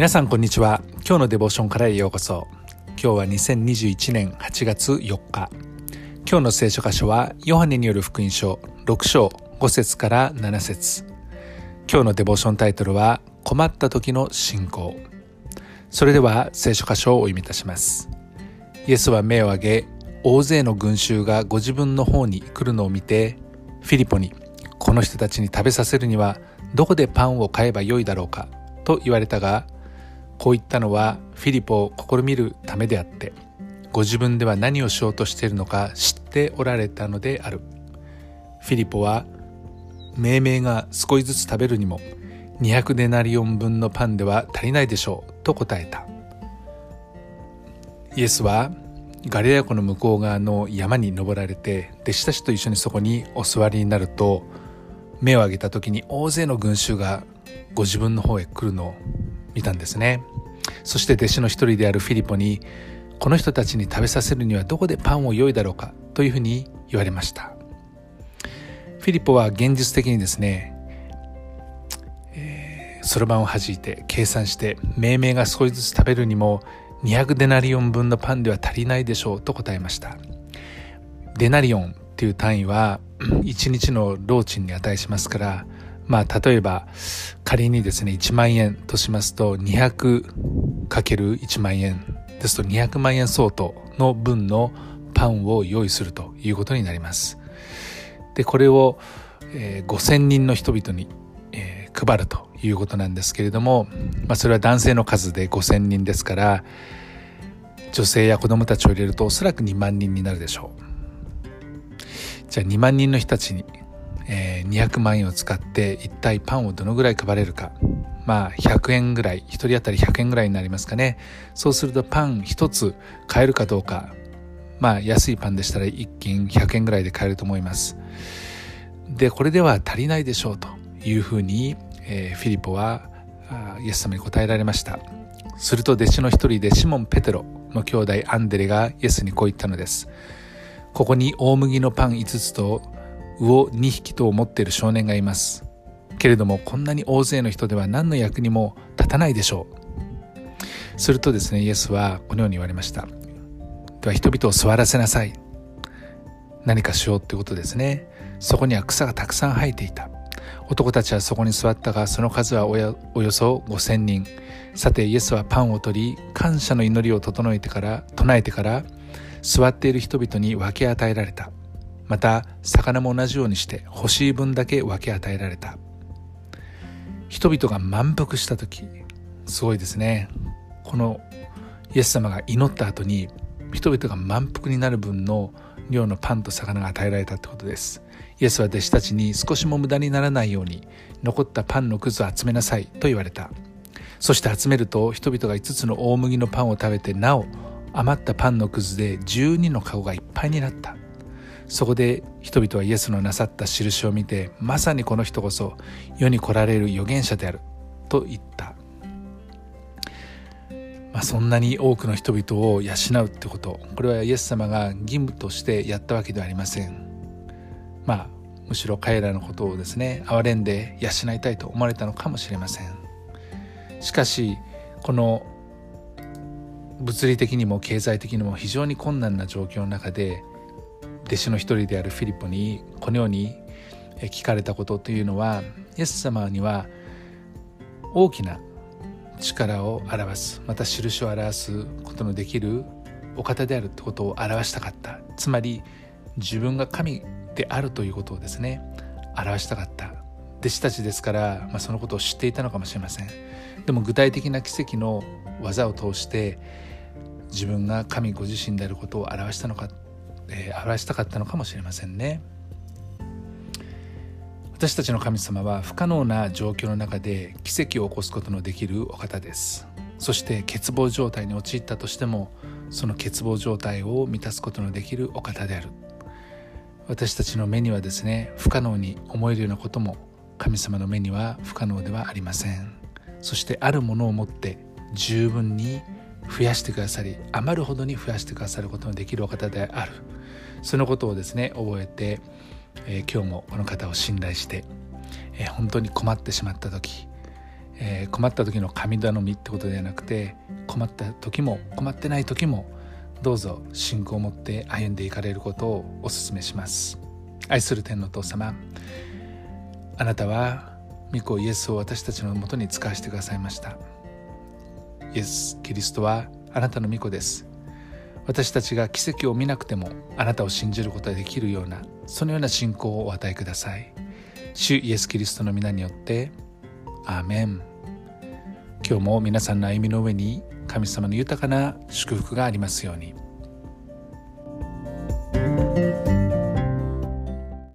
皆さんこんにちは。今日のデボーションからへようこそ。今日は2021年8月4日。今日の聖書箇所はヨハネによる福音書6章5節から7節。今日のデボーションタイトルは困った時の信仰。それでは聖書箇所をお読みいたします。イエスは目を上げ大勢の群衆がご自分の方に来るのを見てフィリポにこの人たちに食べさせるにはどこでパンを買えばよいだろうかと言われたがこう言ったのはフィリポを試みるためであってご自分では何をしようとしているのか知っておられたのである。フィリポは命名が少しずつ食べるにも200デナリオン分のパンでは足りないでしょうと答えた。イエスはガリラ湖の向こう側の山に登られて弟子たちと一緒にそこにお座りになると目を上げた時に大勢の群衆がご自分の方へ来るのを見たんですね。そして弟子の一人であるフィリポにこの人たちに食べさせるにはどこでパンを良いだろうかというふうに言われました。フィリポは現実的にですねそろばんを弾いて計算して命名が少しずつ食べるにも200デナリオン分のパンでは足りないでしょうと答えました。デナリオンっていう単位は1日の労賃に値しますからまあ例えば仮にですね1万円としますと 200×1 万円。ですと200万円相当の分のパンを用意するということになります。でこれを、えー、5000人の人々に、えー、配るということなんですけれども、まあ、それは男性の数で5000人ですから女性や子供たちを入れるとおそらく2万人になるでしょう。じゃあ2万人の人たちに、えー、200万円を使って一体パンをどのぐらい配れるか。まあ100円ぐらい1人当たり100円ぐらいになりますかね。そうするとパン1つ買えるかどうか。まあ安いパンでしたら1斤100円ぐらいで買えると思います。でこれでは足りないでしょうというふうに、えー、フィリポはイエス様に答えられました。すると弟子の一人でシモン・ペテロの兄弟アンデレがイエスにこう言ったのです。ここに大麦のパン5つと魚2匹と思っている少年がいます。けれどもこんなに大勢の人では何の役にも立たないでしょう。するとですねイエスはこのように言われました。では人々を座らせなさい。何かしようってことですね。そこには草がたくさん生えていた。男たちはそこに座ったがその数はおよそ5,000人。さてイエスはパンを取り感謝の祈りを整えてから唱えてから座っている人々に分け与えられた。また魚も同じようにして欲しい分だけ分け与えられた。人々が満腹した時すごいですね。このイエス様が祈った後に人々が満腹になる分の量のパンと魚が与えられたってことです。イエスは弟子たちに少しも無駄にならないように残ったパンのくずを集めなさいと言われた。そして集めると人々が5つの大麦のパンを食べてなお余ったパンのくずで12の籠がいっぱいになった。そこで人々はイエスのなさった印を見てまさにこの人こそ世に来られる預言者であると言った、まあ、そんなに多くの人々を養うってことこれはイエス様が義務としてやったわけではありません。まあむしろ彼らのことをですね憐れんで養いたいと思われたのかもしれません。しかしこの物理的にも経済的にも非常に困難な状況の中で弟子の一人であるフィリッポにこのように聞かれたことというのはイエス様には大きな力を表すまた印を表すことのできるお方であるということを表したかった。つまり自分が神であるということをですね表したかった弟子たちですから、まあ、そのことを知っていたのかもしれません。でも具体的な奇跡の技を通して自分が神ご自身であることを表したのかえ、表したかったのかもしれませんね。私たちの神様は不可能な状況の中で奇跡を起こすことのできるお方です。そして欠乏状態に陥ったとしてもその欠乏状態を満たすことのできるお方である。私たちの目にはですね不可能に思えるようなことも神様の目には不可能ではありません。そしてあるものをもって十分に増やしてくださり余るほどに増やしてくださることのできるお方である。そのことをですね覚えて、えー、今日もこの方を信頼して、えー、本当に困ってしまった時、えー、困った時の神頼みってことではなくて困った時も困ってない時もどうぞ信仰を持って歩んでいかれることをお勧めします。愛する天の父様あなたは御子イエスを私たちのもとに使わせてくださいました。イエス・キリストはあなたの御子です。私たちが奇跡を見なくてもあなたを信じることができるようなそのような信仰をお与えください主イエス・キリストの皆によってアーメン今日も皆さんの歩みの上に神様の豊かな祝福がありますように。